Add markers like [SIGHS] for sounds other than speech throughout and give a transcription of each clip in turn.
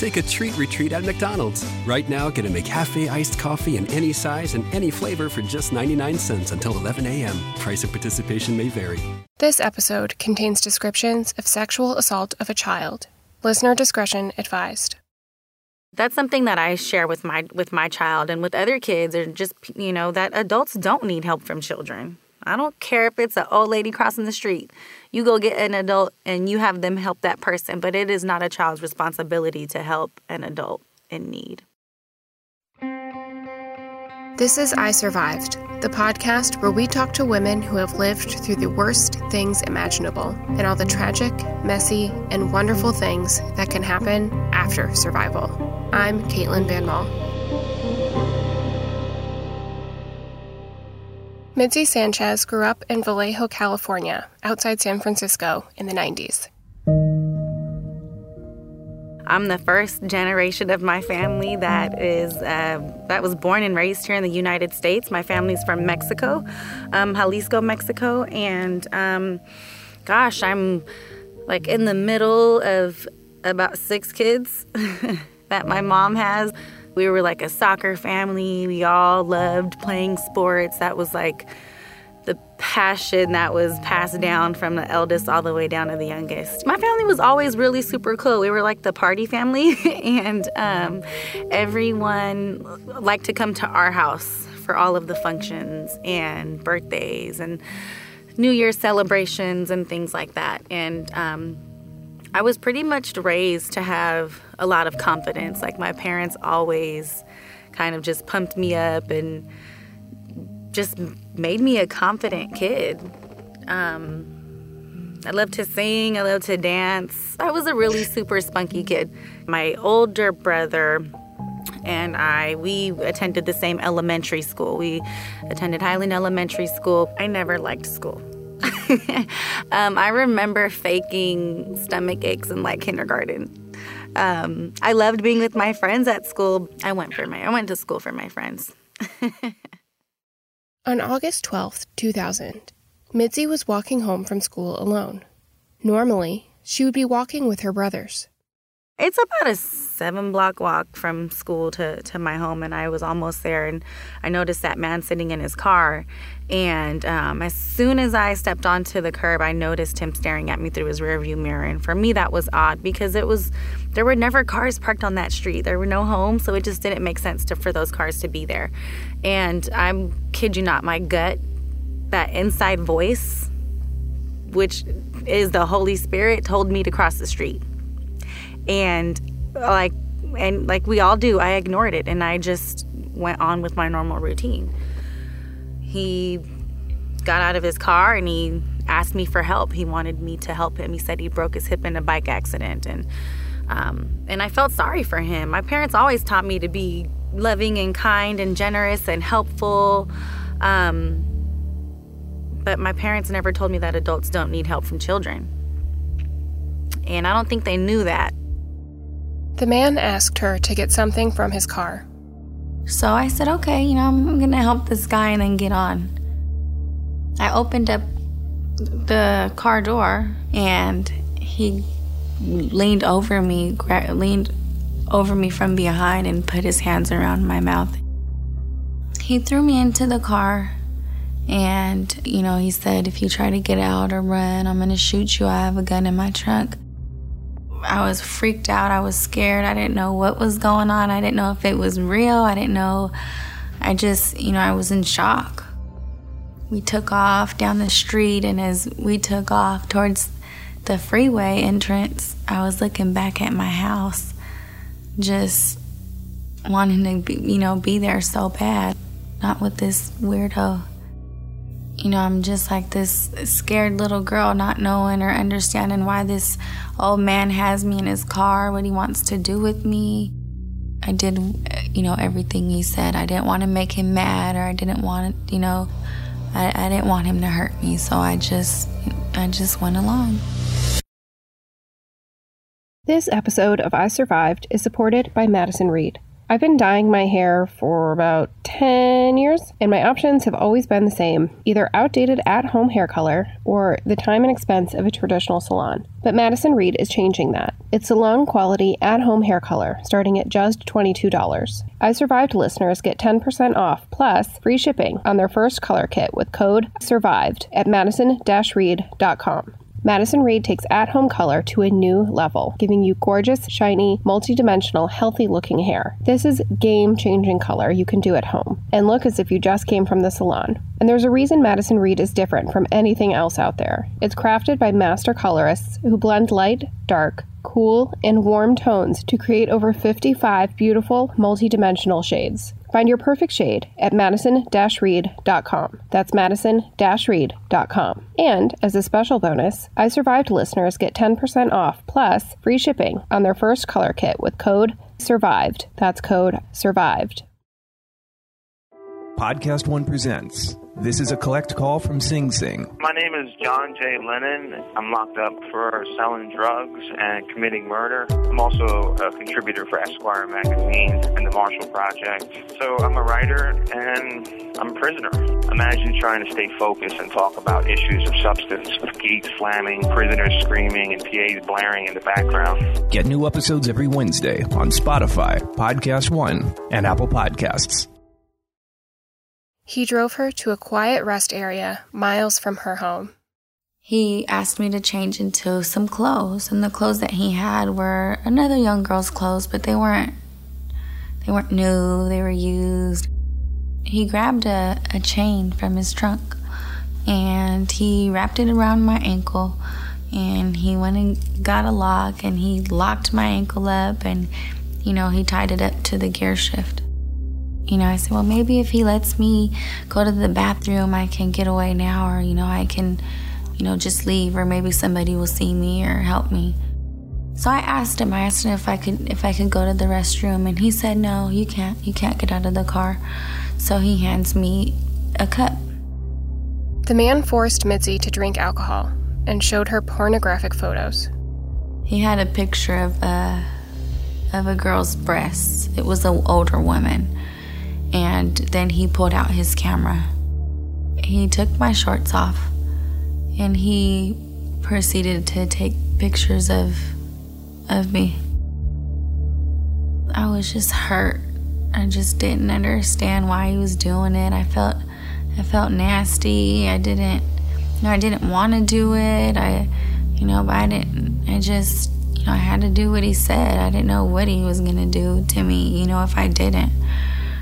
Take a treat retreat at McDonald's. Right now, get a McCafe iced coffee in any size and any flavor for just 99 cents until 11 a.m. Price of participation may vary. This episode contains descriptions of sexual assault of a child. Listener discretion advised. That's something that I share with my with my child and with other kids or just you know that adults don't need help from children. I don't care if it's an old lady crossing the street. You go get an adult and you have them help that person, but it is not a child's responsibility to help an adult in need. This is I Survived, the podcast where we talk to women who have lived through the worst things imaginable and all the tragic, messy, and wonderful things that can happen after survival. I'm Caitlin Van Mall. Midsi Sanchez grew up in Vallejo, California, outside San Francisco, in the 90s. I'm the first generation of my family that is uh, that was born and raised here in the United States. My family's from Mexico, um, Jalisco, Mexico, and um, gosh, I'm like in the middle of about six kids [LAUGHS] that my mom has. We were like a soccer family. We all loved playing sports. That was like the passion that was passed down from the eldest all the way down to the youngest. My family was always really super cool. We were like the party family, [LAUGHS] and um, everyone liked to come to our house for all of the functions and birthdays and New Year's celebrations and things like that. And um, I was pretty much raised to have a lot of confidence. Like my parents always kind of just pumped me up and just made me a confident kid. Um, I love to sing, I love to dance. I was a really super spunky kid. My older brother and I, we attended the same elementary school. We attended Highland Elementary School. I never liked school. [LAUGHS] um, I remember faking stomach aches in like kindergarten. Um, I loved being with my friends at school. I went for my I went to school for my friends. [LAUGHS] On August 12th, 2000, Midsi was walking home from school alone. Normally, she would be walking with her brothers. It's about a seven block walk from school to, to my home, and I was almost there. And I noticed that man sitting in his car. And um, as soon as I stepped onto the curb, I noticed him staring at me through his rearview mirror. And for me, that was odd because it was there were never cars parked on that street. There were no homes, so it just didn't make sense to, for those cars to be there. And I'm kid you not, my gut, that inside voice, which is the Holy Spirit, told me to cross the street and like and like we all do. I ignored it and i just went on with my normal routine. He got out of his car and he asked me for help. He wanted me to help him. He said he broke his hip in a bike accident and um, and i felt sorry for him. My parents always taught me to be loving and kind and generous and helpful um, but my parents never told me that adults don't need help from children. And i don't think they knew that the man asked her to get something from his car. So I said, okay, you know, I'm gonna help this guy and then get on. I opened up the car door and he leaned over me, gra- leaned over me from behind and put his hands around my mouth. He threw me into the car and, you know, he said, if you try to get out or run, I'm gonna shoot you. I have a gun in my trunk. I was freaked out. I was scared. I didn't know what was going on. I didn't know if it was real. I didn't know. I just, you know, I was in shock. We took off down the street, and as we took off towards the freeway entrance, I was looking back at my house, just wanting to, be, you know, be there so bad. Not with this weirdo you know, I'm just like this scared little girl, not knowing or understanding why this old man has me in his car, what he wants to do with me. I did, you know, everything he said. I didn't want to make him mad or I didn't want, you know, I, I didn't want him to hurt me, so I just I just went along. This episode of I Survived is supported by Madison Reed. I've been dyeing my hair for about 10 years, and my options have always been the same either outdated at home hair color or the time and expense of a traditional salon. But Madison Reed is changing that. It's salon quality at home hair color, starting at just $22. I Survived listeners get 10% off plus free shipping on their first color kit with code SURVIVED at madison reed.com. Madison Reed takes at home color to a new level, giving you gorgeous, shiny, multidimensional, healthy looking hair. This is game changing color you can do at home and look as if you just came from the salon. And there's a reason Madison Reed is different from anything else out there. It's crafted by master colorists who blend light, dark, cool, and warm tones to create over 55 beautiful, multidimensional shades. Find your perfect shade at madison-reed.com. That's madison-reed.com. And as a special bonus, I Survived listeners get 10% off plus free shipping on their first color kit with code SURVIVED. That's code SURVIVED. Podcast One presents this is a collect call from Sing Sing. My name is John J. Lennon. I'm locked up for selling drugs and committing murder. I'm also a contributor for Esquire magazine and the Marshall Project. So I'm a writer and I'm a prisoner. Imagine trying to stay focused and talk about issues of substance with gates slamming, prisoners screaming, and PAs blaring in the background. Get new episodes every Wednesday on Spotify, Podcast One, and Apple Podcasts. He drove her to a quiet rest area miles from her home. He asked me to change into some clothes, and the clothes that he had were another young girl's clothes, but they weren't they weren't new, they were used. He grabbed a, a chain from his trunk and he wrapped it around my ankle and he went and got a lock and he locked my ankle up and you know he tied it up to the gear shift you know, I said, well, maybe if he lets me go to the bathroom, I can get away now, or, you know, I can, you know, just leave, or maybe somebody will see me or help me. So I asked him, I asked him if I could if I could go to the restroom and he said no, you can't. You can't get out of the car. So he hands me a cup. The man forced Midsi to drink alcohol and showed her pornographic photos. He had a picture of a of a girl's breasts. It was an older woman and then he pulled out his camera. He took my shorts off and he proceeded to take pictures of of me. I was just hurt. I just didn't understand why he was doing it. I felt I felt nasty. I didn't you know, I didn't want to do it. I you know, but I didn't I just you know, I had to do what he said. I didn't know what he was going to do to me, you know, if I didn't.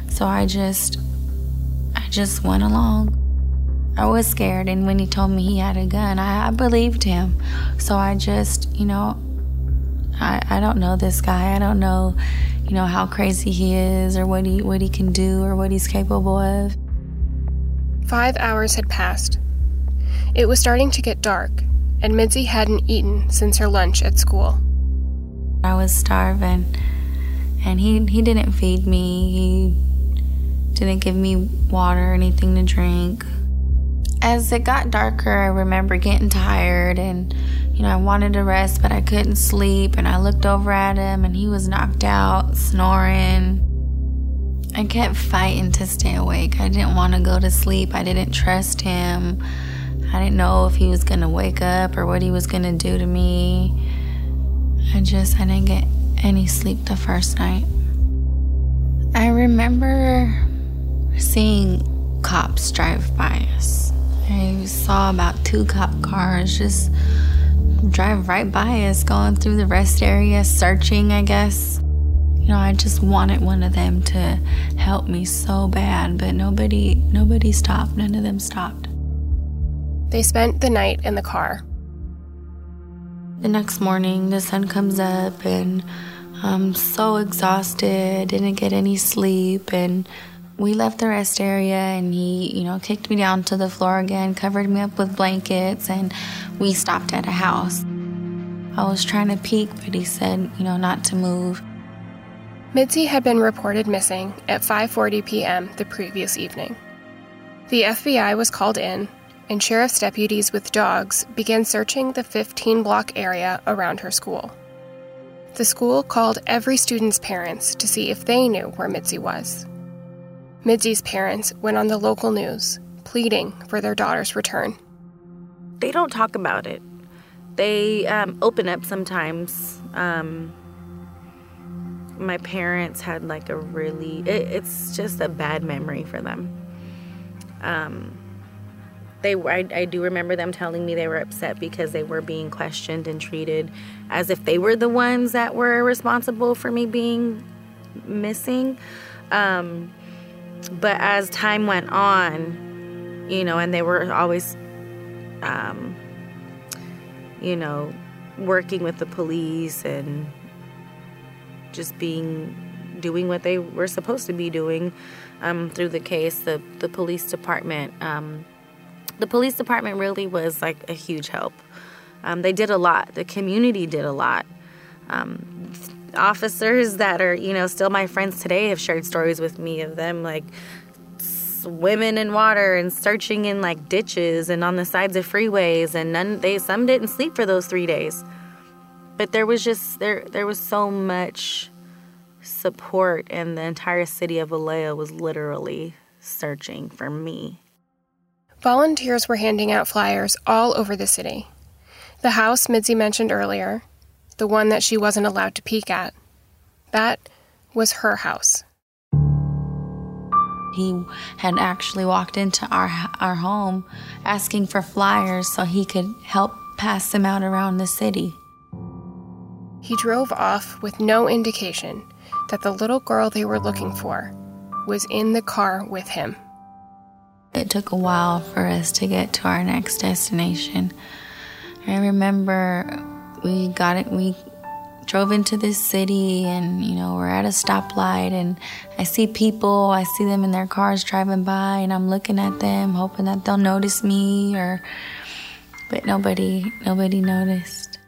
So I just, I just went along. I was scared, and when he told me he had a gun, I, I believed him. So I just, you know, I, I don't know this guy. I don't know, you know, how crazy he is or what he what he can do or what he's capable of. Five hours had passed. It was starting to get dark, and Midsi hadn't eaten since her lunch at school. I was starving, and he he didn't feed me. He didn't give me water or anything to drink. As it got darker, I remember getting tired and, you know, I wanted to rest, but I couldn't sleep. And I looked over at him and he was knocked out, snoring. I kept fighting to stay awake. I didn't want to go to sleep. I didn't trust him. I didn't know if he was going to wake up or what he was going to do to me. I just, I didn't get any sleep the first night. I remember seeing cops drive by us. I saw about two cop cars just drive right by us, going through the rest area, searching, I guess. You know, I just wanted one of them to help me so bad, but nobody nobody stopped. None of them stopped. They spent the night in the car. The next morning, the sun comes up and I'm so exhausted, didn't get any sleep, and we left the rest area and he, you know, kicked me down to the floor again, covered me up with blankets, and we stopped at a house. I was trying to peek, but he said, you know, not to move. Midsi had been reported missing at 5:40 p.m. the previous evening. The FBI was called in, and sheriff's deputies with dogs began searching the 15 block area around her school. The school called every student's parents to see if they knew where Midsi was. Midsi's parents went on the local news, pleading for their daughter's return. They don't talk about it. They um, open up sometimes. Um, my parents had like a really, it, it's just a bad memory for them. Um, they I, I do remember them telling me they were upset because they were being questioned and treated as if they were the ones that were responsible for me being missing um, but as time went on you know and they were always um, you know working with the police and just being doing what they were supposed to be doing um, through the case the the police department um, the police department really was like a huge help. Um, they did a lot. The community did a lot. Officers that are, you know, still my friends today have shared stories with me of them like swimming in water and searching in like ditches and on the sides of freeways and none they some didn't sleep for those 3 days. But there was just there there was so much support and the entire city of Vallejo was literally searching for me. Volunteers were handing out flyers all over the city. The house Midsi mentioned earlier, the one that she wasn't allowed to peek at, that was her house. He had actually walked into our our home asking for flyers so he could help pass them out around the city. He drove off with no indication that the little girl they were looking for was in the car with him. It took a while for us to get to our next destination. I remember we got it, we drove into this city and, you know, we're at a stoplight and I see people, I see them in their cars driving by and I'm looking at them hoping that they'll notice me or, but nobody, nobody noticed.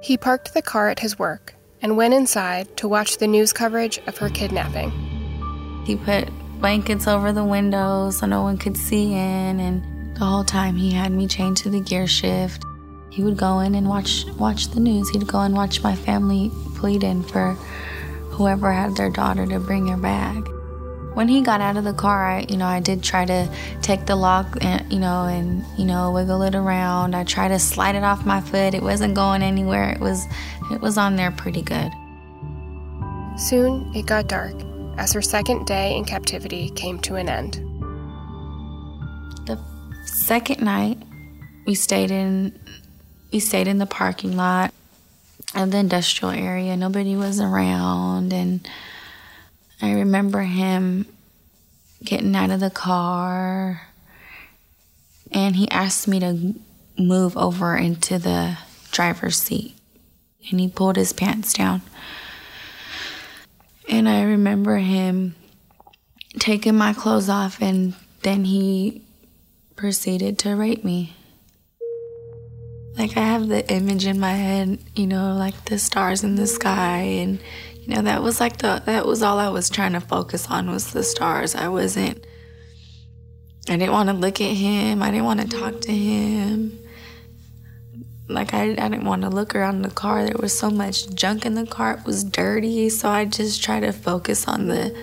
He parked the car at his work and went inside to watch the news coverage of her kidnapping. He put blankets over the windows so no one could see in and the whole time he had me chained to the gear shift. He would go in and watch watch the news. He'd go and watch my family pleading for whoever had their daughter to bring her back. When he got out of the car, I, you know, I did try to take the lock and, you know, and, you know, wiggle it around. I tried to slide it off my foot. It wasn't going anywhere. It was it was on there pretty good. Soon it got dark as her second day in captivity came to an end. The second night, we stayed in we stayed in the parking lot of the industrial area. Nobody was around and I remember him getting out of the car and he asked me to move over into the driver's seat and he pulled his pants down and I remember him taking my clothes off, and then he proceeded to rape me. Like, I have the image in my head, you know, like the stars in the sky, and, you know, that was like the, that was all I was trying to focus on was the stars. I wasn't, I didn't want to look at him, I didn't want to talk to him like I, I didn't want to look around the car there was so much junk in the car it was dirty so i just tried to focus on the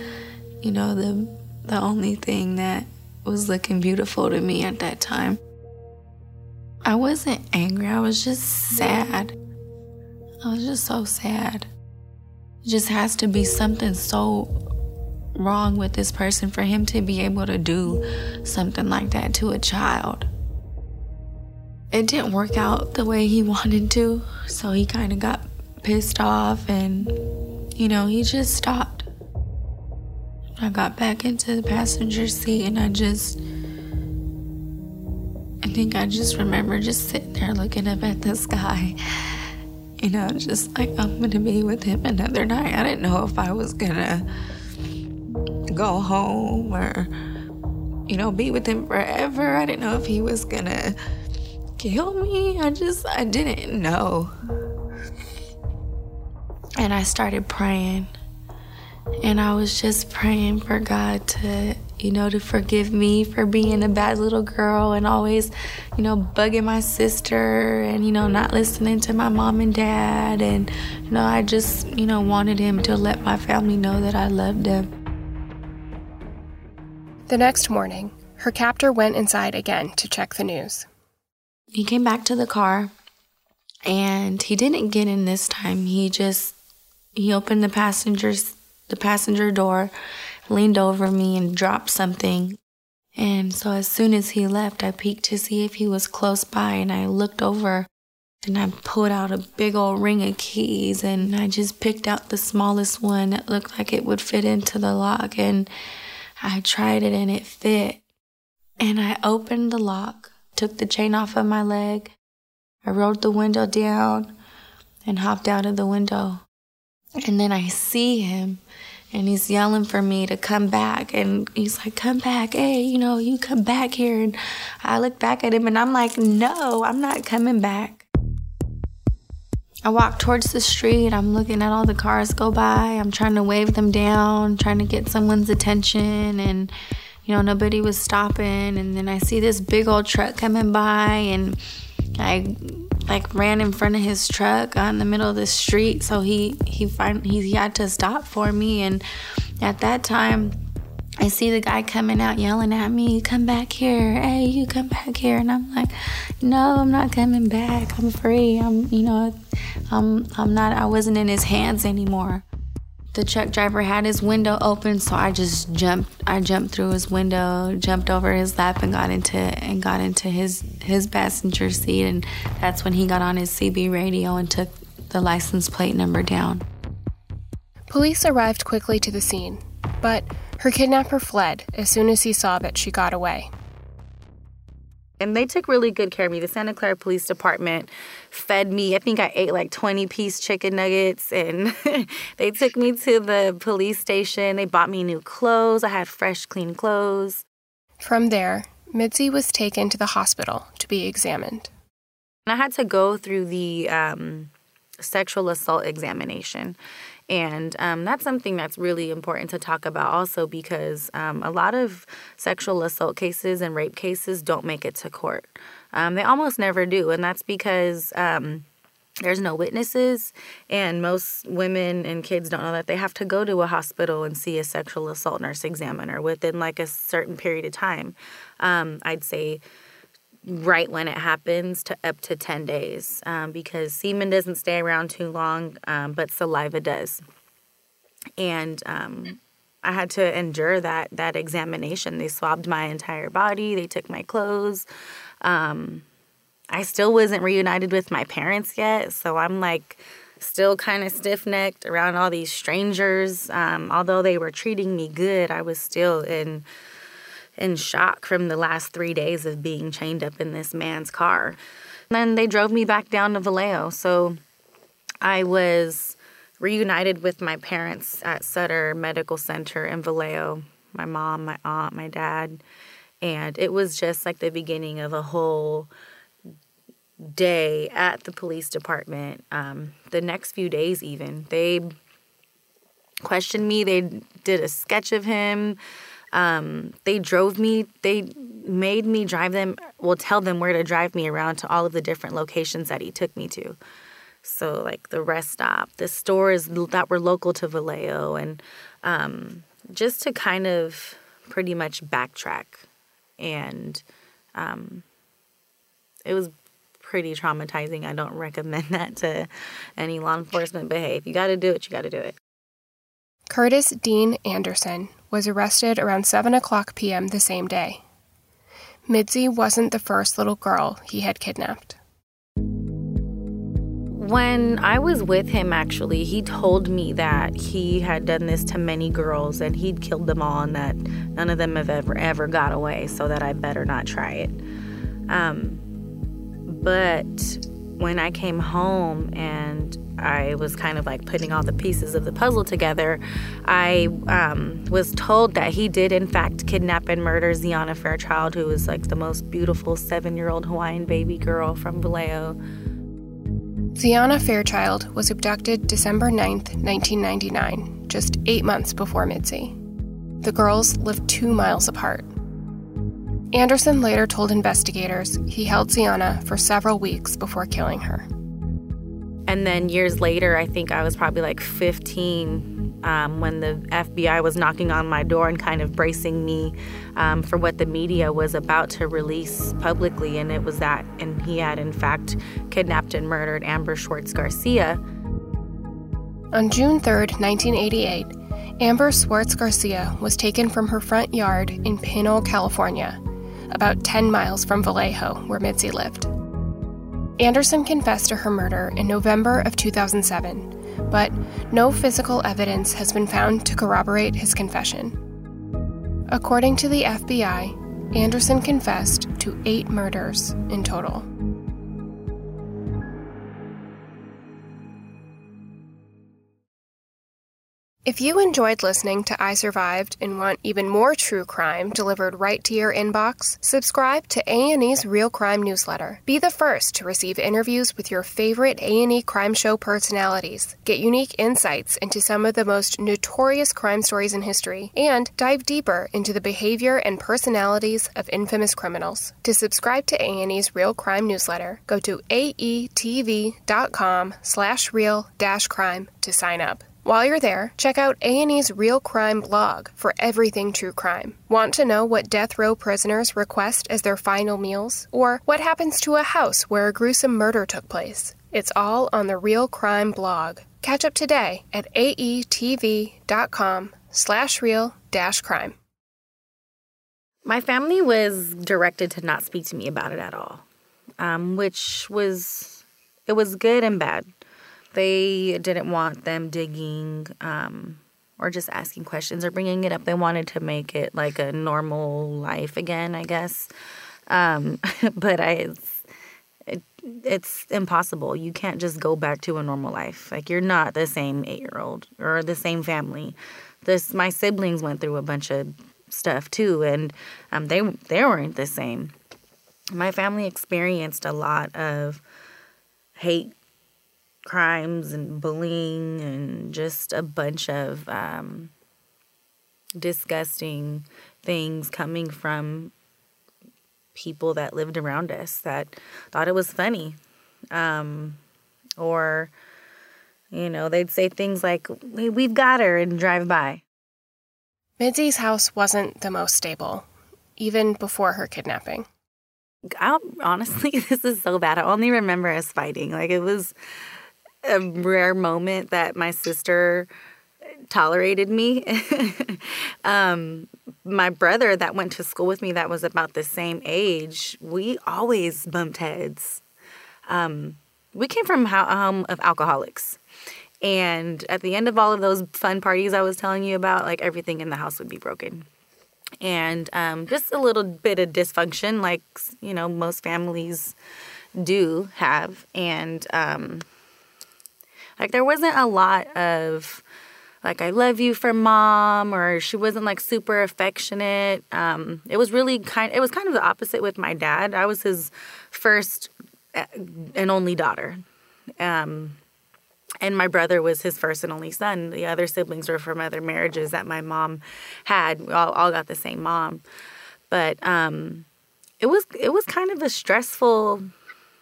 you know the the only thing that was looking beautiful to me at that time i wasn't angry i was just sad i was just so sad it just has to be something so wrong with this person for him to be able to do something like that to a child it didn't work out the way he [LAUGHS] wanted to. So he kind of got pissed off and, you know, he just stopped. I got back into the passenger seat and I just, I think I just remember just sitting there looking up at the sky. You know, just like I'm gonna be with him another night. I didn't know if I was gonna go home or, you know, be with him forever. I didn't know if he was gonna kill me? I just, I didn't know. And I started praying. And I was just praying for God to, you know, to forgive me for being a bad little girl and always, you know, bugging my sister and, you know, not listening to my mom and dad. And, you know, I just, you know, wanted him to let my family know that I loved them. The next morning, her captor went inside again to check the news. He came back to the car and he didn't get in this time. He just he opened the passenger's the passenger door, leaned over me and dropped something. And so as soon as he left, I peeked to see if he was close by and I looked over and I pulled out a big old ring of keys and I just picked out the smallest one that looked like it would fit into the lock and I tried it and it fit. And I opened the lock, took the chain off of my leg, I rolled the window down and hopped out of the window. And then I see him and he's yelling for me to come back. And he's like, Come back. Hey, you know, you come back here. And I look back at him and I'm like, No, I'm not coming back. I walk towards the street. I'm looking at all the cars go by. I'm trying to wave them down, trying to get someone's attention. And, you know, nobody was stopping. And then I see this big old truck coming by and I like ran in front of his truck on the middle of the street so he he find he, he had to stop for me and at that time I see the guy coming out yelling at me, come back here. Hey, you come back here. And I'm like, no, I'm not coming back. I'm free. I'm, you know, I'm, I'm not, I wasn't in his hands anymore. The truck driver had his window open, so I just jumped. I jumped through his window, jumped over his lap, and got into and got into his his passenger seat. And that's when he got on his CB radio and took the license plate number down. Police arrived quickly to the scene, but her kidnapper fled as soon as he saw that she got away and they took really good care of me. The Santa Clara Police Department fed me. I think I ate like 20 piece chicken nuggets and [LAUGHS] they took me to the police station. They bought me new clothes. I had fresh, clean clothes. From there, Midsi was taken to the hospital to be examined. And I had to go through the um, sexual assault examination. And um, that's something that's really important to talk about also because um, a lot of sexual assault cases and rape cases don't make it to court. Um, they almost never do. And that's because um, there's no witnesses, and most women and kids don't know that they have to go to a hospital and see a sexual assault nurse examiner within like a certain period of time. Um, I'd say right when it happens to up to 10 days um, because semen doesn't stay around too long, um, but saliva does. And um, I had to endure that that examination. They swabbed my entire body. They took my clothes. Um, I still wasn't reunited with my parents yet, so I'm like still kind of stiff necked around all these strangers. Um, although they were treating me good, I was still in in shock from the last three days of being chained up in this man's car. And then they drove me back down to Vallejo. So I was reunited with my parents at Sutter Medical Center in Vallejo my mom, my aunt, my dad. And it was just like the beginning of a whole day at the police department. Um, the next few days, even, they questioned me. They did a sketch of him. Um, they drove me, they made me drive them, well, tell them where to drive me around to all of the different locations that he took me to. So, like the rest stop, the stores that were local to Vallejo, and um, just to kind of pretty much backtrack. And um, it was pretty traumatizing. I don't [LAUGHS] recommend that to any law enforcement, but hey, if you got to do it, you got to do it. Curtis Dean Anderson was arrested around 7 o'clock p.m. the same day. Midsi wasn't the first little girl he had kidnapped. When I was with him, actually, he told me that he had done this to many girls and he'd killed them all and that none of them have ever, ever got away, so that I better not try it. Um, but when I came home and I was kind of like putting all the pieces of the puzzle together, I um, was told that he did, in fact, kidnap and murder Xiana Fairchild, who was like the most beautiful seven year old Hawaiian baby girl from Vallejo. Xiana Fairchild was abducted December 9th, 1999, just eight months before Midsi. The girls lived two miles apart. Anderson later told investigators he held Xiana for several weeks before killing her. And then years later, I think I was probably like 15 um, when the FBI was knocking on my door and kind of bracing me um, for what the media was about to release publicly. And it was that, and he had in fact kidnapped and murdered Amber Swartz Garcia. On June 3, 1988, Amber Swartz Garcia was taken from her front yard in Pinole, California, about 10 miles from Vallejo, where Midsi lived. Anderson confessed to her murder in November of 2007, but no physical evidence has been found to corroborate his confession. According to the FBI, Anderson confessed to eight murders in total. If you enjoyed listening to I Survived and want even more true crime delivered right to your inbox, subscribe to A&E's Real Crime newsletter. Be the first to receive interviews with your favorite A&E crime show personalities. Get unique insights into some of the most notorious crime stories in history and dive deeper into the behavior and personalities of infamous criminals. To subscribe to A&E's Real Crime newsletter, go to aetv.com slash real-crime to sign up. While you're there, check out A&E's Real Crime blog for everything true crime. Want to know what death row prisoners request as their final meals? Or what happens to a house where a gruesome murder took place? It's all on the Real Crime blog. Catch up today at aetv.com slash real dash crime. My family was directed to not speak to me about it at all, um, which was, it was good and bad they didn't want them digging um, or just asking questions or bringing it up. They wanted to make it like a normal life again, I guess. Um, [LAUGHS] but I, it's, it, it's impossible. You can't just go back to a normal life. Like you're not the same eight year old or the same family. This my siblings went through a bunch of stuff too, and um, they they weren't the same. My family experienced a lot of hate crimes and bullying and just a bunch of um, disgusting things coming from people that lived around us that thought it was funny. Um, or, you know, they'd say things like, We've got her and drive by. Midsi's house wasn't the most stable, even before her kidnapping. I honestly, [LAUGHS] this is so bad. I only remember us fighting. Like it was a rare moment that my sister tolerated me. [LAUGHS] um, my brother that went to school with me that was about the same age, we always bumped heads. Um, we came from a home of alcoholics. And at the end of all of those fun parties I was telling you about, like everything in the house would be broken. And um, just a little bit of dysfunction, like, you know, most families do have. And um, like there wasn't a lot of like I love you for mom or she wasn't like super affectionate. Um, it was really kind it was kind of the opposite with my dad. I was his first uh, and only daughter. Um, and my brother was his first and only son. The other siblings were from other marriages that my mom had. We all, all got the same mom. But um, it was it was kind of a stressful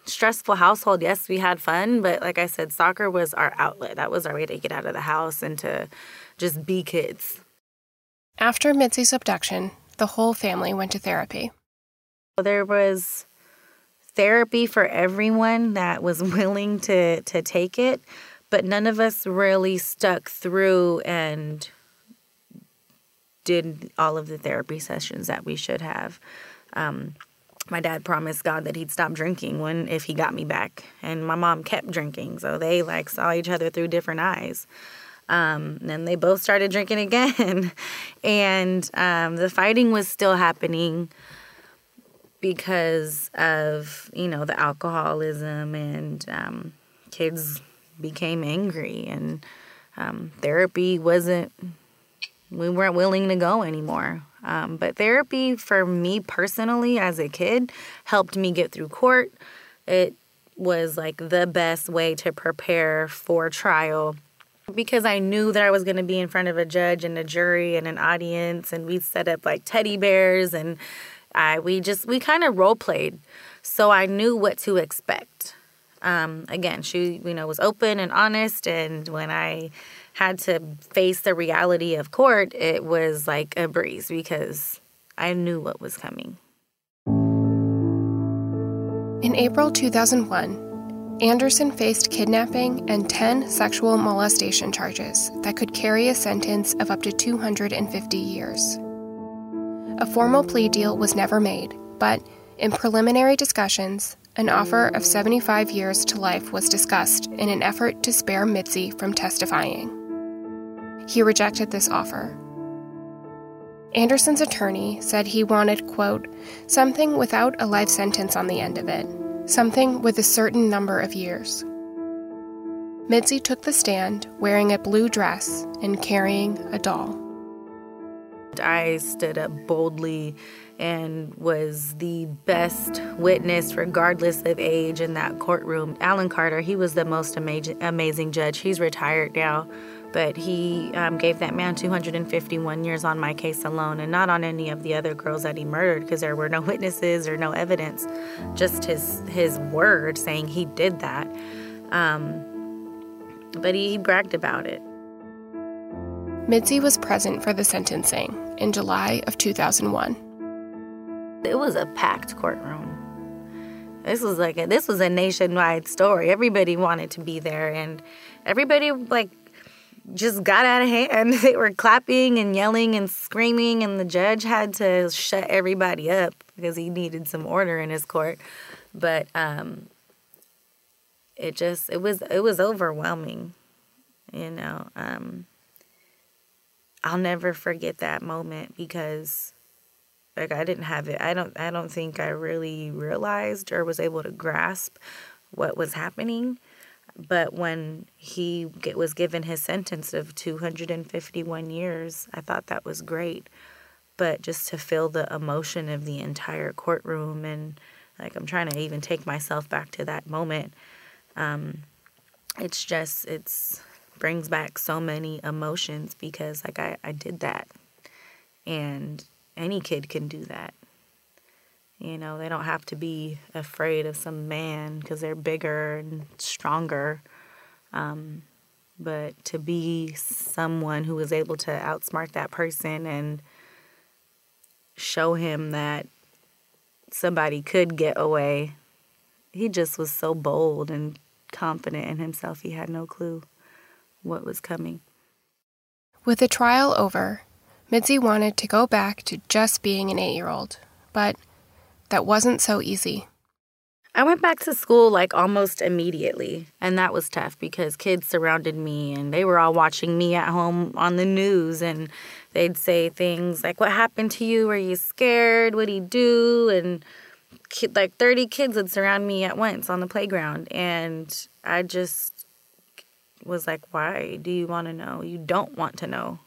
stressful household. Yes, we had fun, but like I said, soccer was our outlet. That was our way to get out of the house and to just be kids. After Midsi's abduction, the whole family went to therapy. There was therapy for everyone that was [LAUGHS] willing to to take it, but none of us really stuck through and did all of the therapy sessions that we should have. Um, my dad promised God that he'd stop drinking when if he got me back, and my mom kept drinking, so they like saw each other through different eyes. Um, and they both started drinking again, [LAUGHS] and um, the fighting was still happening because of you know the alcoholism and um, kids became angry and um, therapy wasn't we weren't willing to go anymore um, but therapy for me personally as a kid helped me get through court. It was like the best way to prepare for trial Because I knew that I was going to be in front of a judge and a jury and an audience, and we set up like teddy bears, and I we just we kind of role played, so I knew what to expect. Um, again, she you know was open and honest, and when I had to face the reality of court, it was like a breeze because I knew what was coming. In April 2001, Anderson faced kidnapping and 10 sexual molestation charges that could carry a sentence of up to 250 years. A formal plea deal was never made, but in preliminary discussions, an offer of 75 years to life was discussed in an effort to spare Midsi from testifying. He rejected this offer. Anderson's attorney said he wanted, quote, something without a life sentence on the end of it, something with a certain number of years. Midsi took the stand wearing a blue dress and carrying a doll. I stood up boldly and was the best witness, regardless of age, in that courtroom. Alan Carter, he was the most amazing, amazing judge. He's retired now, but he um, gave that man 251 years on my case alone and not on any of the other girls that he murdered because there were no [LAUGHS] witnesses or no evidence, just his, his word saying he did that. Um, but he, he bragged about it. Midsi was present for the sentencing in July of 2001. It was a packed courtroom. This was like a, this was a nationwide story. Everybody wanted to be there, and everybody like just got out of hand. [LAUGHS] They were clapping and yelling and screaming, and the judge had to shut everybody up because he needed some order in his court. But um, it just it was it was overwhelming, you know. Um, I'll never forget that moment because like I didn't have it. I don't I don't think I really realized or was able to grasp what was happening. But when he was given his sentence of 251 years, I thought that was great. But just to feel the emotion of the entire courtroom and like I'm trying to even take myself back to that moment. Um, it's just it's brings back so many emotions because like I, I did that and any kid can do that you know they don't have to be afraid of some man because they're bigger and stronger um, but to be someone who is able to outsmart that person and show him that somebody could get away he just was so bold and confident in himself he had no clue what was coming. With the trial over, Midsi wanted to go back to just being an eight year old, but that wasn't so easy. I went back to school like almost immediately, and that was tough because kids surrounded me and they were all watching me at home on the news and they'd say things like, What happened to you? Were you scared? What'd he do? And like 30 kids would surround me at once on the playground, and I just was like, Why do you want to know? You don't want to know.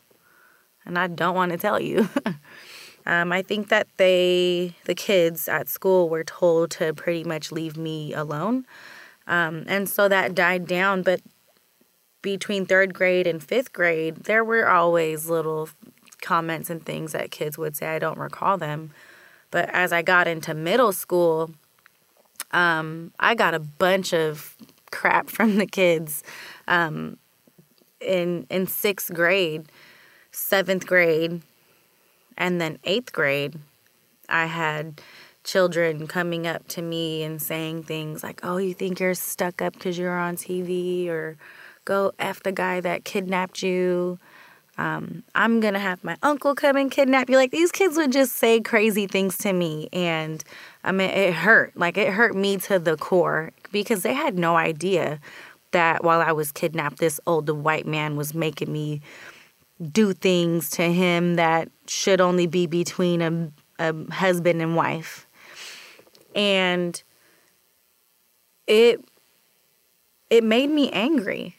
And I don't want to tell you. [LAUGHS] um, I think that they, the kids at school, were told to pretty much leave me alone. Um, and so that died down. But between third grade and fifth grade, there were always little comments and things that kids would say. I don't recall them. But as I got into middle school, um, I got a bunch of crap [LAUGHS] from the kids um, in in sixth grade, seventh grade, and then eighth grade, I had children coming up to me and saying things like, "Oh, you think you're stuck up because you're on TV," or "Go f the guy that kidnapped you." Um, I'm gonna have my uncle come and kidnap you. Like these kids would just say crazy things to me, and I mean, it hurt. Like it hurt me to the core because they had no idea that while I was kidnapped, this old white man was making me do things to him that should only be between a, a husband and wife. And it it made me angry.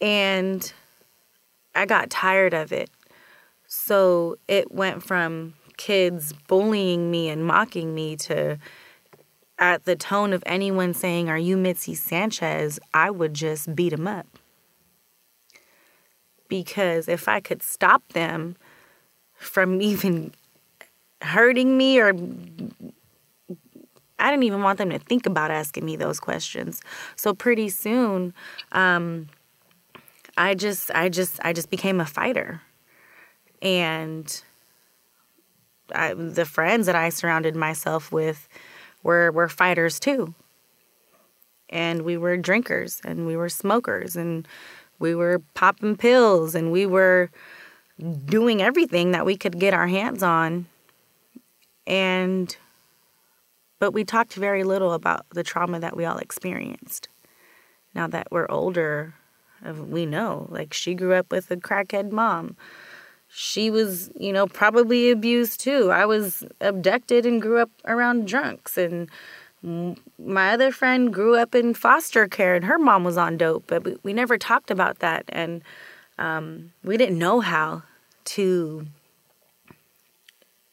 And I got tired of it. So it went from kids bullying me and mocking me to at the tone of anyone saying, Are you Midsi Sanchez? I would just beat him up. Because if I could stop them from even hurting me or I didn't even want them to think about asking me those questions. So pretty soon, um, I just, I just, I just became a fighter, and I, the friends that I surrounded myself with were were fighters too. And we were drinkers, and we were smokers, and we were popping pills, and we were doing everything that we could get our hands on. And but we talked very little about the trauma that we all experienced. Now that we're older, we know. Like, she grew up with a crackhead mom. She was, you know, probably abused too. I was abducted and grew up around drunks. And my other friend grew up in foster care and her mom was on dope, but we, we never talked about that. And um, we didn't know how to,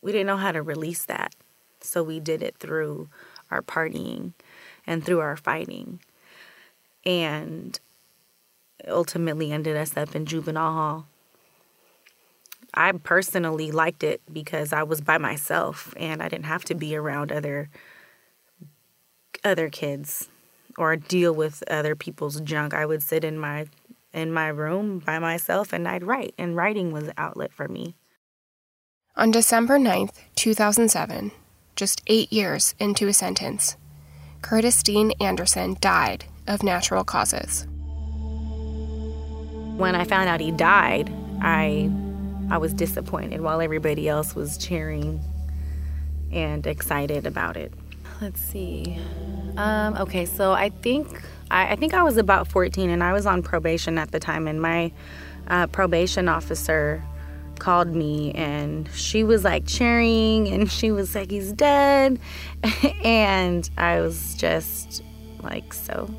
we didn't know how to release that. So we did it through our partying and through our fighting. And ultimately ended us up in juvenile hall. I personally liked it because I was by myself and I didn't have to be around other other kids or deal with other people's junk. I would sit in my in my room by myself and I'd write and writing was an outlet for me. On December 9th, 2007, just eight years into his sentence, Curtis Dean Anderson died of natural causes. When I found out he died, I I was disappointed while everybody else was cheering and excited about it. Let's see. Um, okay, so I think I, I, think I was about 14 and I was on probation at the time, and my uh, probation officer called me and she was like cheering and [LAUGHS] she was like he's dead. [LAUGHS] And i was just like so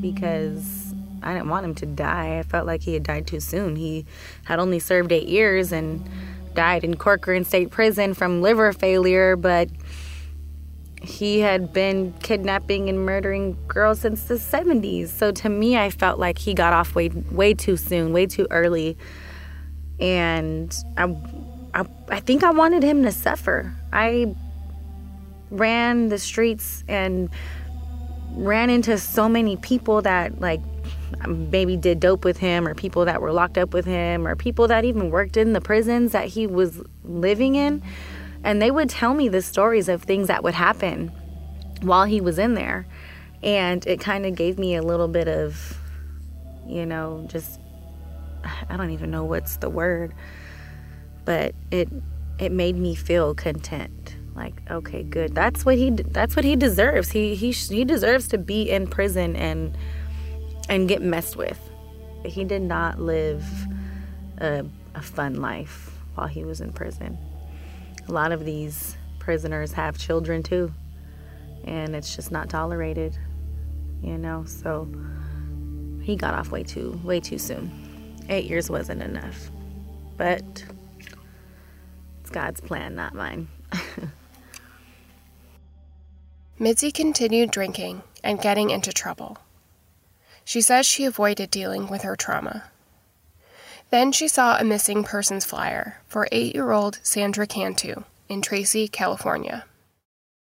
because i didn't want him to die. I felt like he had died too soon. He had only served eight years and died in corcoran state prison from liver failure but he had been kidnapping and murdering girls since the 70s so to me i felt like he got off way way too soon way too early. And I, I, I think I wanted him to suffer. I ran the streets and ran into so many people that like um, maybe did dope with him or people that were locked up with him or people that even worked in the prisons that he was living in and they would tell me the stories of things that would happen while he was in there and it kind of gave me a little bit of you know just I don't even know what's the word, but it it made me feel content. Like, okay, good. That's what he that's what he deserves. He he he deserves to be in prison and and get messed with. He did not live a, a fun life while he was in prison. A lot of these prisoners have children too, and it's just not tolerated, you know. So he got off way too way too soon eight years wasn't enough. But it's God's plan, not mine. [LAUGHS] Midsi continued drinking and getting into trouble. She says she avoided dealing with her trauma. Then she saw a missing persons flyer for eight year old Sandra Cantu in Tracy, California.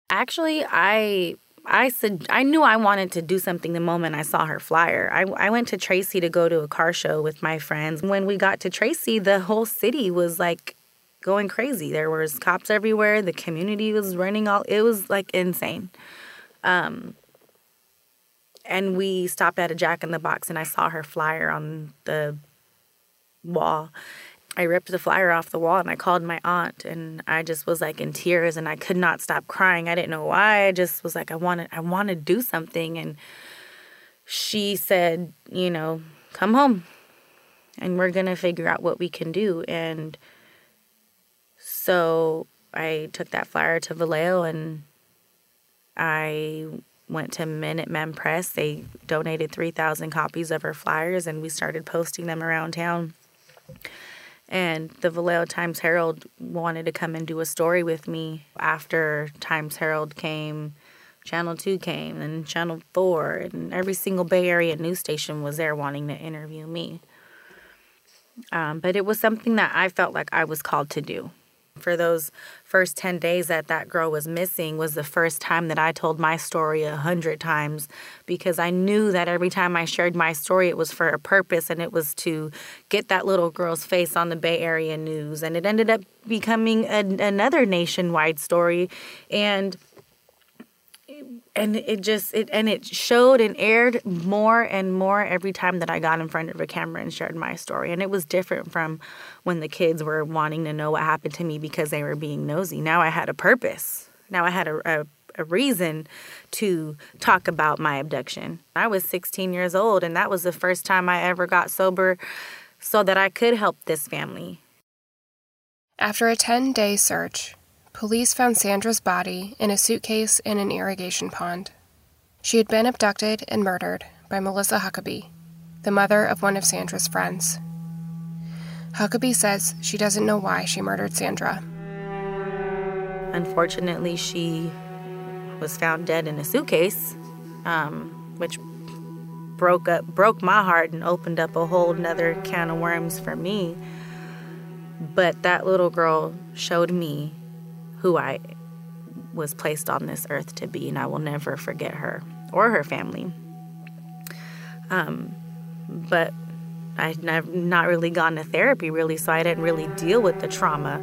Actually, I I said I knew I wanted to do something the moment I saw her flyer. I, I went to Tracy to go to a car show with my friends. When we got to Tracy, the whole city was like going crazy. There was cops everywhere. The community was running all. It was like insane. Um, and we stopped at a Jack in the Box, and I saw her flyer on the wall, I ripped the flyer off the wall and I called my aunt and I just was like in tears and I could not stop crying. I didn't know why. I just was like I wanted I want to do something and she said, you know, come home and we're going to figure out what we can do and so I took that flyer to Vallejo and I went to Minuteman Press. They donated 3,000 copies of her flyers and we started posting them around town and the Vallejo Times Herald wanted to come and do a story with me after Times Herald came, Channel 2 came, and Channel 4, and every single Bay Area news station was there wanting to interview me. Um, but it was something that I felt like I was called to do. For those first 10 days that that girl was missing was the first time that I told my story a hundred times because I knew that every time I shared my story, it was for a purpose and it was to get that little girl's face on the Bay Area news. And it ended up becoming a, another nationwide story. And and it just it and it showed and aired more and more every time that I got in front of a camera and shared my story. And it was different from when the kids were wanting to know what happened to me because they were being nosy. Now I had a purpose. Now I had a, a, a reason to talk about my abduction. I was 16 years old and that was the first time I ever got sober so that I could help this family. After a 10 day search police found Sandra's body in a suitcase in an irrigation pond. She had been abducted and murdered by Melissa Huckaby, the mother of one of Sandra's friends. Huckaby says she doesn't know why she murdered Sandra. Unfortunately, she was found dead in a suitcase, um, which broke up broke my heart and opened up a whole nother can of worms for me. But that little girl showed me who I was placed on this earth to be, and I will never forget her or her family. Um, but I've not really gone to therapy, really, so I didn't really deal with the trauma.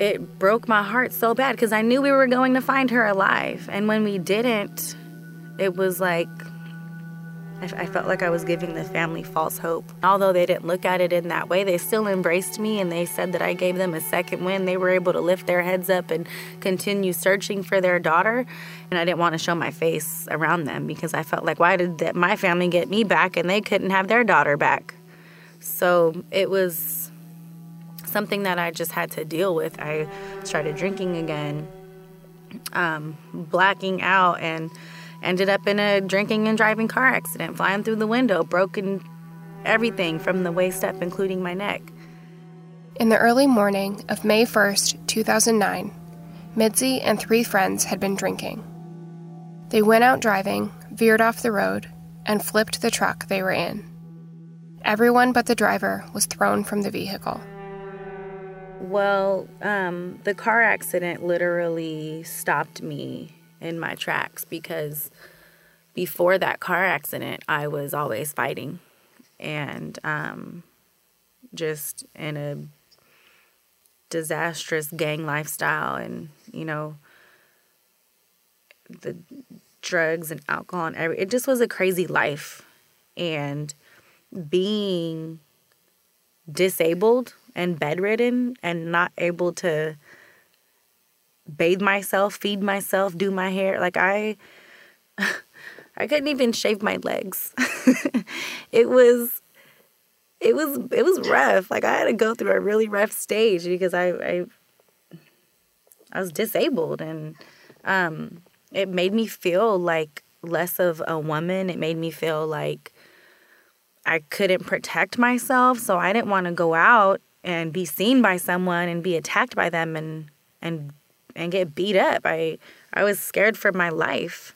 It broke my heart so bad because I knew we were going to find her alive. And when we didn't, it was like I, felt like I was giving the family false hope. Although they didn't look at it in that way, they still embraced me and they said that I gave them a second win. They were able to lift their heads up and continue searching for their daughter. And I didn't want to show my face around them because I felt like, why did my family get me back and they couldn't have their daughter back? So it was something that I just had to deal with. I started drinking again, um, blacking out, and ended up in a drinking and driving car accident, flying through the window, broken everything from the waist up, including my neck. In the early morning of May 1st, 2009, Midsi and three friends had been drinking. They went out driving, veered off the road, and flipped the truck they were in. Everyone but the driver was thrown from the vehicle. Well, um, the car accident literally stopped me in my tracks because before that car accident, I was always fighting and um, just in a disastrous gang lifestyle and, you know, the drugs and alcohol and every it just was a crazy life. And being disabled and bedridden and not able to bathe myself, feed myself, do my hair. Like I [LAUGHS] I couldn't even shave my legs. [LAUGHS] it was it was it was rough. Like I had to go through a really rough stage because I I, I was disabled and um it made me feel like less of a woman. It made me feel like I couldn't protect myself, so I didn't want to go out and be seen by someone and be attacked by them and and and get beat up. I I was scared for my life.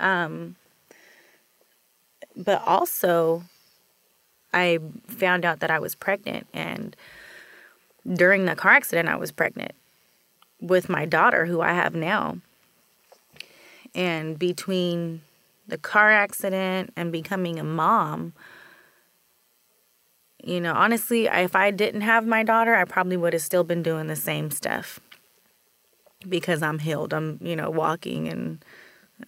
Um but also I found out that I was pregnant and during the car accident I was pregnant with my daughter who I have now. And between the car accident and becoming a mom, you know, honestly, if I didn't have my daughter, I probably would have still been doing the same stuff because I'm healed. I'm, you know, walking and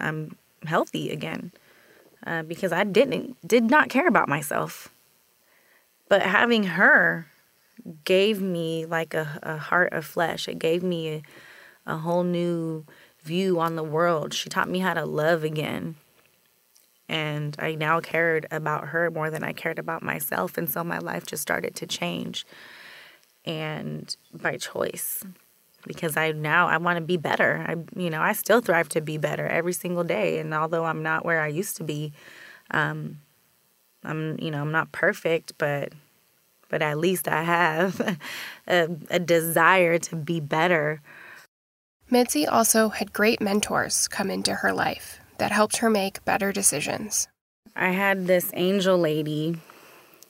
I'm healthy again uh, because I didn't did not care about myself. But having her gave me like a, a heart of flesh. It gave me a, a whole new view on the world. She taught me how to love again. And I now cared about her more than I cared about myself. And so my life just started to change. And by choice because I now I want to be better. I you know I still thrive to be better every single day, and although I'm not where I used to be, um, I'm you know I'm not perfect, but but at least I have [LAUGHS] a, a desire to be better. Midsi also had great mentors come into her life that helped her make better decisions. I had this angel lady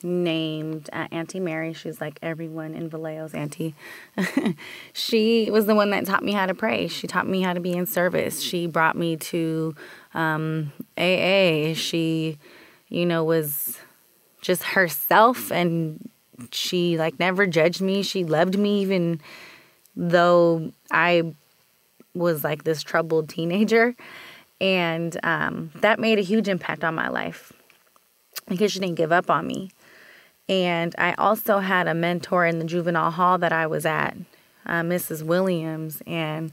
named uh, Auntie Mary. She's like everyone in Vallejo's auntie. [LAUGHS] she was the one that taught me how to pray. She taught me how to be in service. She brought me to um, AA. She, you know, was just herself and she like never judged me. She loved me even though I was like this troubled teenager. And um, that made a huge impact on my life because she didn't give up on me. And I also had a mentor in the juvenile hall that I was at, uh, Mrs. Williams, and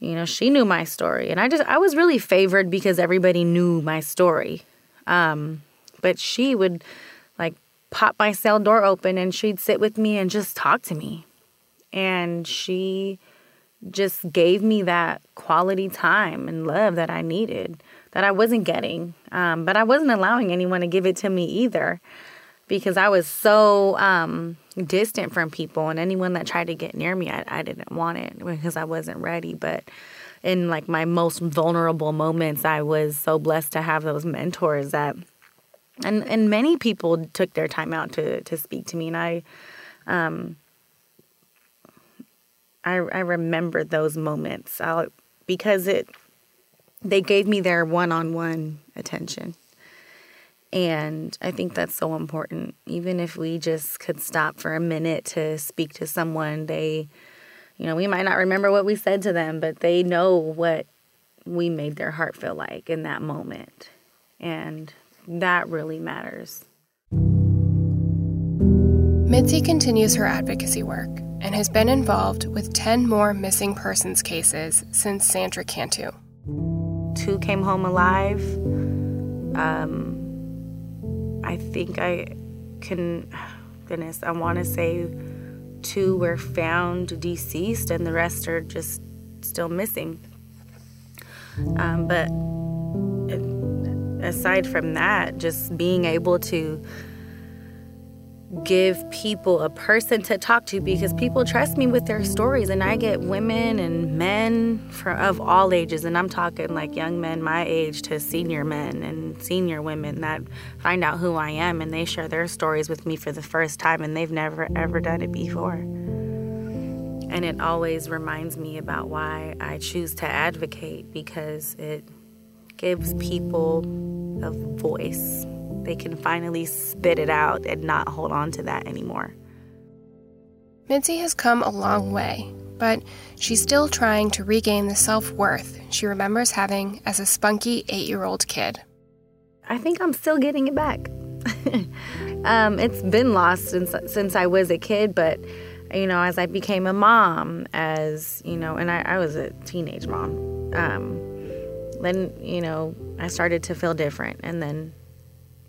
you know she knew my story, and I just I was really favored because everybody knew my story. Um, but she would like pop my cell door open and she'd sit with me and just talk to me, and she just gave me that quality time and love that I needed that I wasn't getting. Um, but I wasn't allowing anyone to give it to me either because I was so um, distant from people and anyone that tried to get near me, I, I didn't want it because I wasn't ready. But in like my most vulnerable moments, I was so blessed to have those mentors that, and and many people took their time out to to speak to me, and I, um, I I remember those moments I'll, because it they gave me their one on one attention. And I think that's so important. Even if we just could stop for a minute to speak to someone, they, you know, we might not remember what we said to them, but they know what we made their heart feel like in that moment. And that really matters. Midsi continues her advocacy work and has been involved with 10 more missing persons cases since Sandra Cantu. Two came home alive. Um, I think I can, [SIGHS] goodness, I want to say two were found deceased and the rest are just still missing. Um, but aside from that, just being able to give people a person to talk to because people trust me with their stories and I get women and men for, of all ages and I'm talking like young men my age to senior men and senior women that find out who I am and they share their stories with me for the first time and they've never ever done it before. And it always reminds me about why I choose to advocate because it gives people a voice they can finally spit it out and not hold on to that anymore. Midsi has come a long way, but she's still trying to regain the self worth she remembers having as a spunky eight year old kid. I think I'm still getting it back. [LAUGHS] um, it's been lost since since I was a kid, but you know, as I became a mom, as you know, and I, I was a teenage mom. Um, then you know, I started to feel different, and then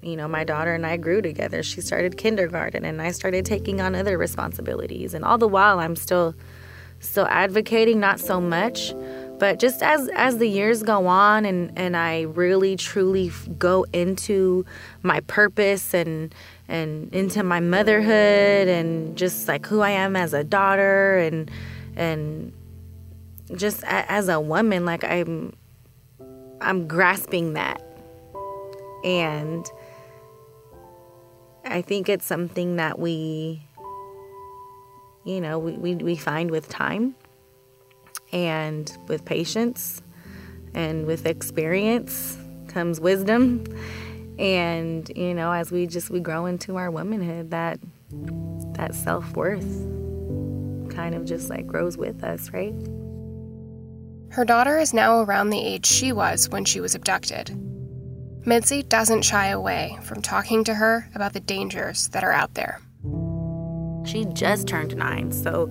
you know, my daughter and I grew together. She started kindergarten and I started taking on other responsibilities. And all the while I'm still still advocating, not so much, but just as as the years go on and and I really truly go into my purpose and and into my motherhood and just like who I am as a daughter and and just as a woman like I'm I'm grasping that and I think it's something that we, you know, we, we, we find with time and with patience and with experience comes wisdom. And, you know, as we just, we grow into our womanhood, that, that self-worth kind of just like grows with us, right? Her daughter is now around the age she was when she was abducted. Midsi doesn't shy away from talking to her about the dangers that are out there. She just turned nine, so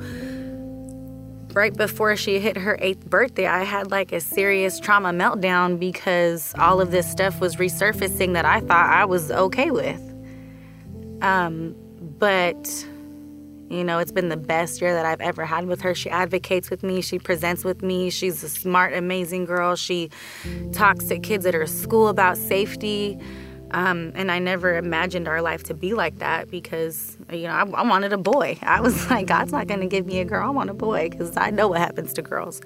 right before she hit her eighth birthday, I had like a serious trauma meltdown because all of this stuff was resurfacing that I thought I was okay with. Um, but you know, it's been the best year that I've ever had with her. She advocates with me, she presents with me. She's a smart, amazing girl. She talks to kids at her school about safety. Um, and I never imagined our life to be like that because, you know, I, I wanted a boy. I was [LAUGHS] like, God's not going to give me a girl. I want a boy because I know what happens to girls.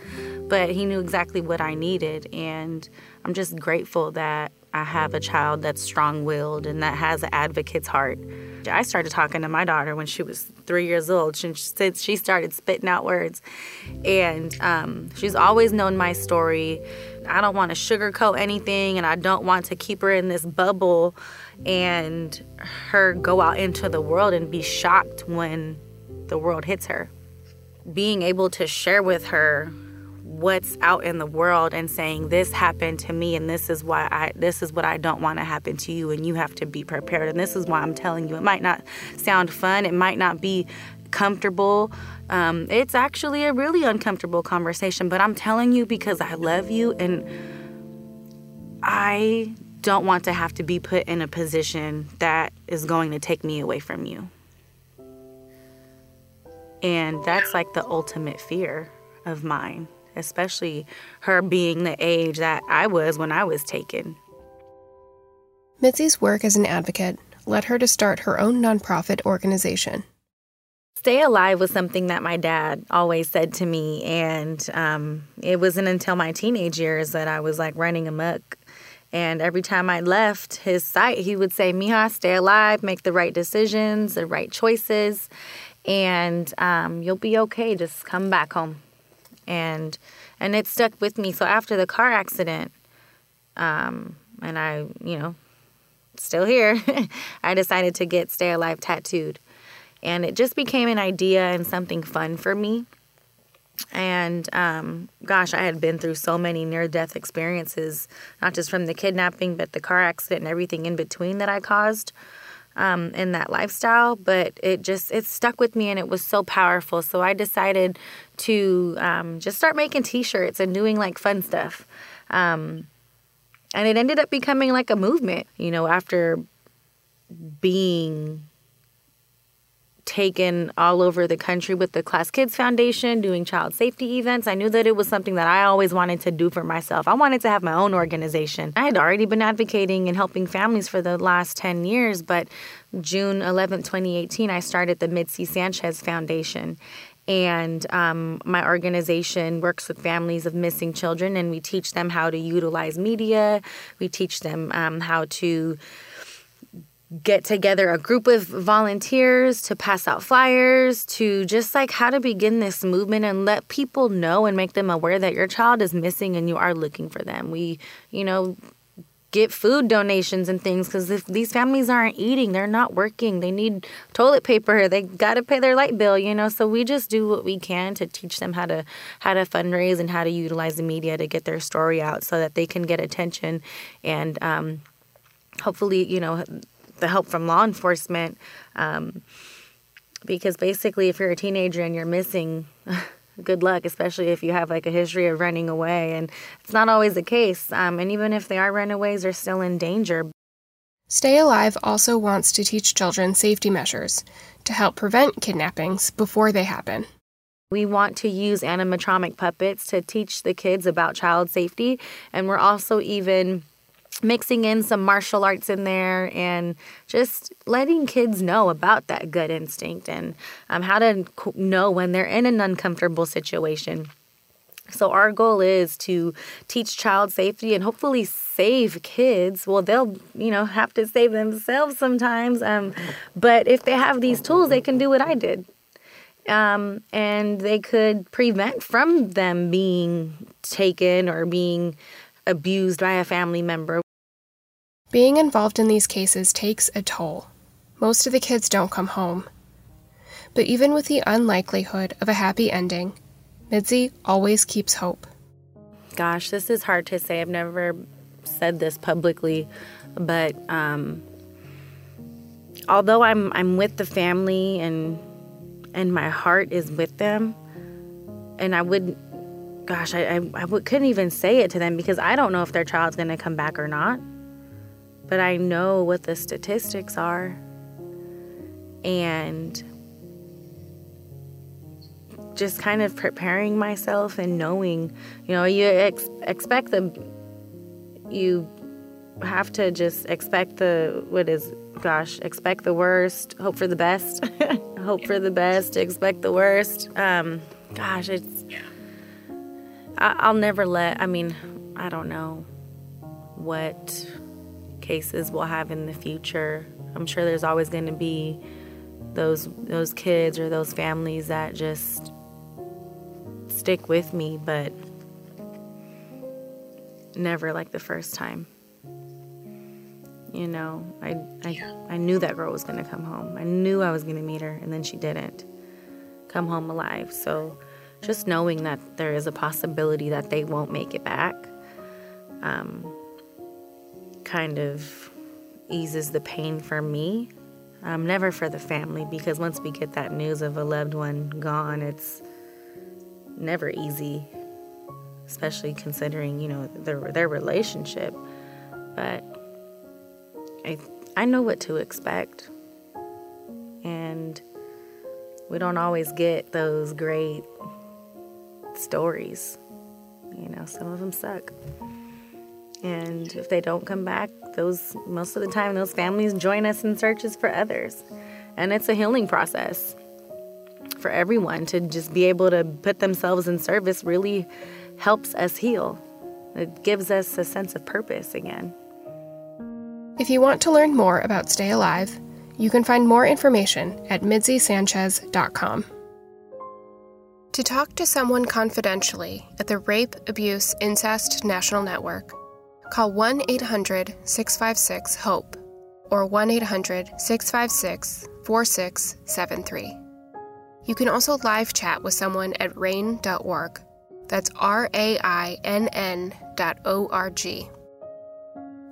But He knew exactly what I needed. And I'm just grateful that I have a child that's strong willed and that has an advocate's heart. I started talking to my daughter when she was three years old. She she started spitting out words. And um, she's always known my story. I don't want to sugarcoat anything and I don't want to keep her in this bubble and her go out into the world and be shocked when the world hits her. Being able to share with her what's out in the world and saying this happened to me and this is why I this is what I don't want to happen to you and you have to be prepared. And this is why I'm telling you it might not sound fun it might not be comfortable. Um, it's actually a really uncomfortable conversation but I'm telling you because I love you and I don't want to have to be put in a position that is going to take me away from you. And that's like the ultimate fear of mine especially her being the age that I was when I was taken. Midsi's work as an advocate led her to start her own nonprofit organization. Stay alive was something that my dad always said to me, and um, it wasn't until my teenage years that I was like running amok. And every time I left his sight, he would say, Mija, stay alive, make the right decisions, the right choices, and um, you'll be okay. Just come back home and and it stuck with me. So after the car accident, um, and I, you know, still here, [LAUGHS] I decided to get Stay Alive tattooed, and it just became an idea and something fun for me. And um, gosh, I had been through so many near death experiences, not just from the kidnapping, but the car accident and everything in between that I caused um, in that lifestyle, but it just it stuck with me and it was so powerful. So I decided to um, just start making T-shirts and doing like fun stuff, um, and it ended up becoming like a movement. You know, after being taken all over the country with the Klaas Kids Foundation, doing child safety events. I knew that it was something that I always wanted to do for myself. I wanted to have my own organization. I had already been advocating and helping families for the last 10 years, but June 11, 2018, I started the Midsi Sanchez Foundation. And um, my organization works with families of missing children, and we teach them how to utilize media. We teach them um, how to get together a group of volunteers to pass out flyers to just like how to begin this movement and let people know and make them aware that your child is missing and you are looking for them. We, you know, get food donations and things because if these families aren't eating, they're not working. They need toilet paper. They got to pay their light bill, you know. So we just do what we can to teach them how to how to fundraise and how to utilize the media to get their story out so that they can get attention and um, hopefully, you know, the help from law enforcement. Um, because basically, if you're a teenager and you're missing, [LAUGHS] good luck, especially if you have like a history of running away. And it's not always the case. Um, and even if they are runaways, they're still in danger. Stay Alive also wants to teach children safety measures to help prevent kidnappings before they happen. We want to use animatronic puppets to teach the kids about child safety. And we're also even mixing in some martial arts in there and just letting kids know about that gut instinct and um, how to know when they're in an uncomfortable situation. So, our goal is to teach child safety and hopefully save kids. Well, they'll, you know, have to save themselves sometimes. Um, but if they have these tools, they can do what I did. Um, and they could prevent from them being taken or being abused by a family member. Being involved in these cases takes a toll. Most of the kids don't come home. But even with the unlikelihood of a happy ending, Midsi always keeps hope. Gosh, this is hard to say. I've never said this publicly, but um, although I'm I'm with the family and and my heart is with them, and I would, gosh, I I, I couldn't even say it to them because I don't know if their child's gonna come back or not but I know what the statistics are. And just kind of preparing myself and knowing, you know, you ex- expect the, you have to just expect the, what is, gosh, expect the worst, hope for the best, [LAUGHS] hope for the best, expect the worst. Um, gosh, it's, I, I'll never let, I mean, I don't know what cases we'll have in the future. I'm sure there's always going to be those those kids or those families that just stick with me, but never like the first time. You know, I I, I knew that girl was going to come home. I knew I was going to meet her, and then she didn't come home alive. So just knowing that there is a possibility that they won't make it back um, kind of eases the pain for me. Um, never for the family, because once we get that news of a loved one gone, it's never easy, especially considering you know their their relationship. But I I know what to expect, and we don't always get those great stories. You know, some of them suck. And if they don't come back, those most of the time those families join us in searches for others. And it's a healing process for everyone to just be able to put themselves in service really helps us heal. It gives us a sense of purpose again. If you want to learn more about Stay Alive, you can find more information at midsisanchez.com. To talk to someone confidentially at the Rape, Abuse, Incest National Network, call 1 800 656 HOPE or 1 800 656 4673. You can also live chat with someone at rainn.org. That's R A I N N dot O R G.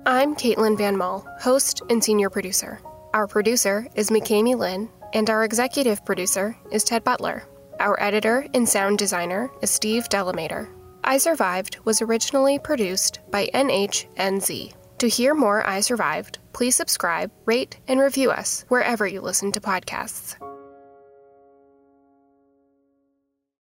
I'm Caitlin Van Mull, host and senior producer. Our producer is McKamey Lynn, and our executive producer is Ted Butler. Our editor and sound designer is Steve Delamater. I Survived was originally produced by NHNZ. To hear more I Survived, please subscribe, rate, and review us wherever you listen to podcasts.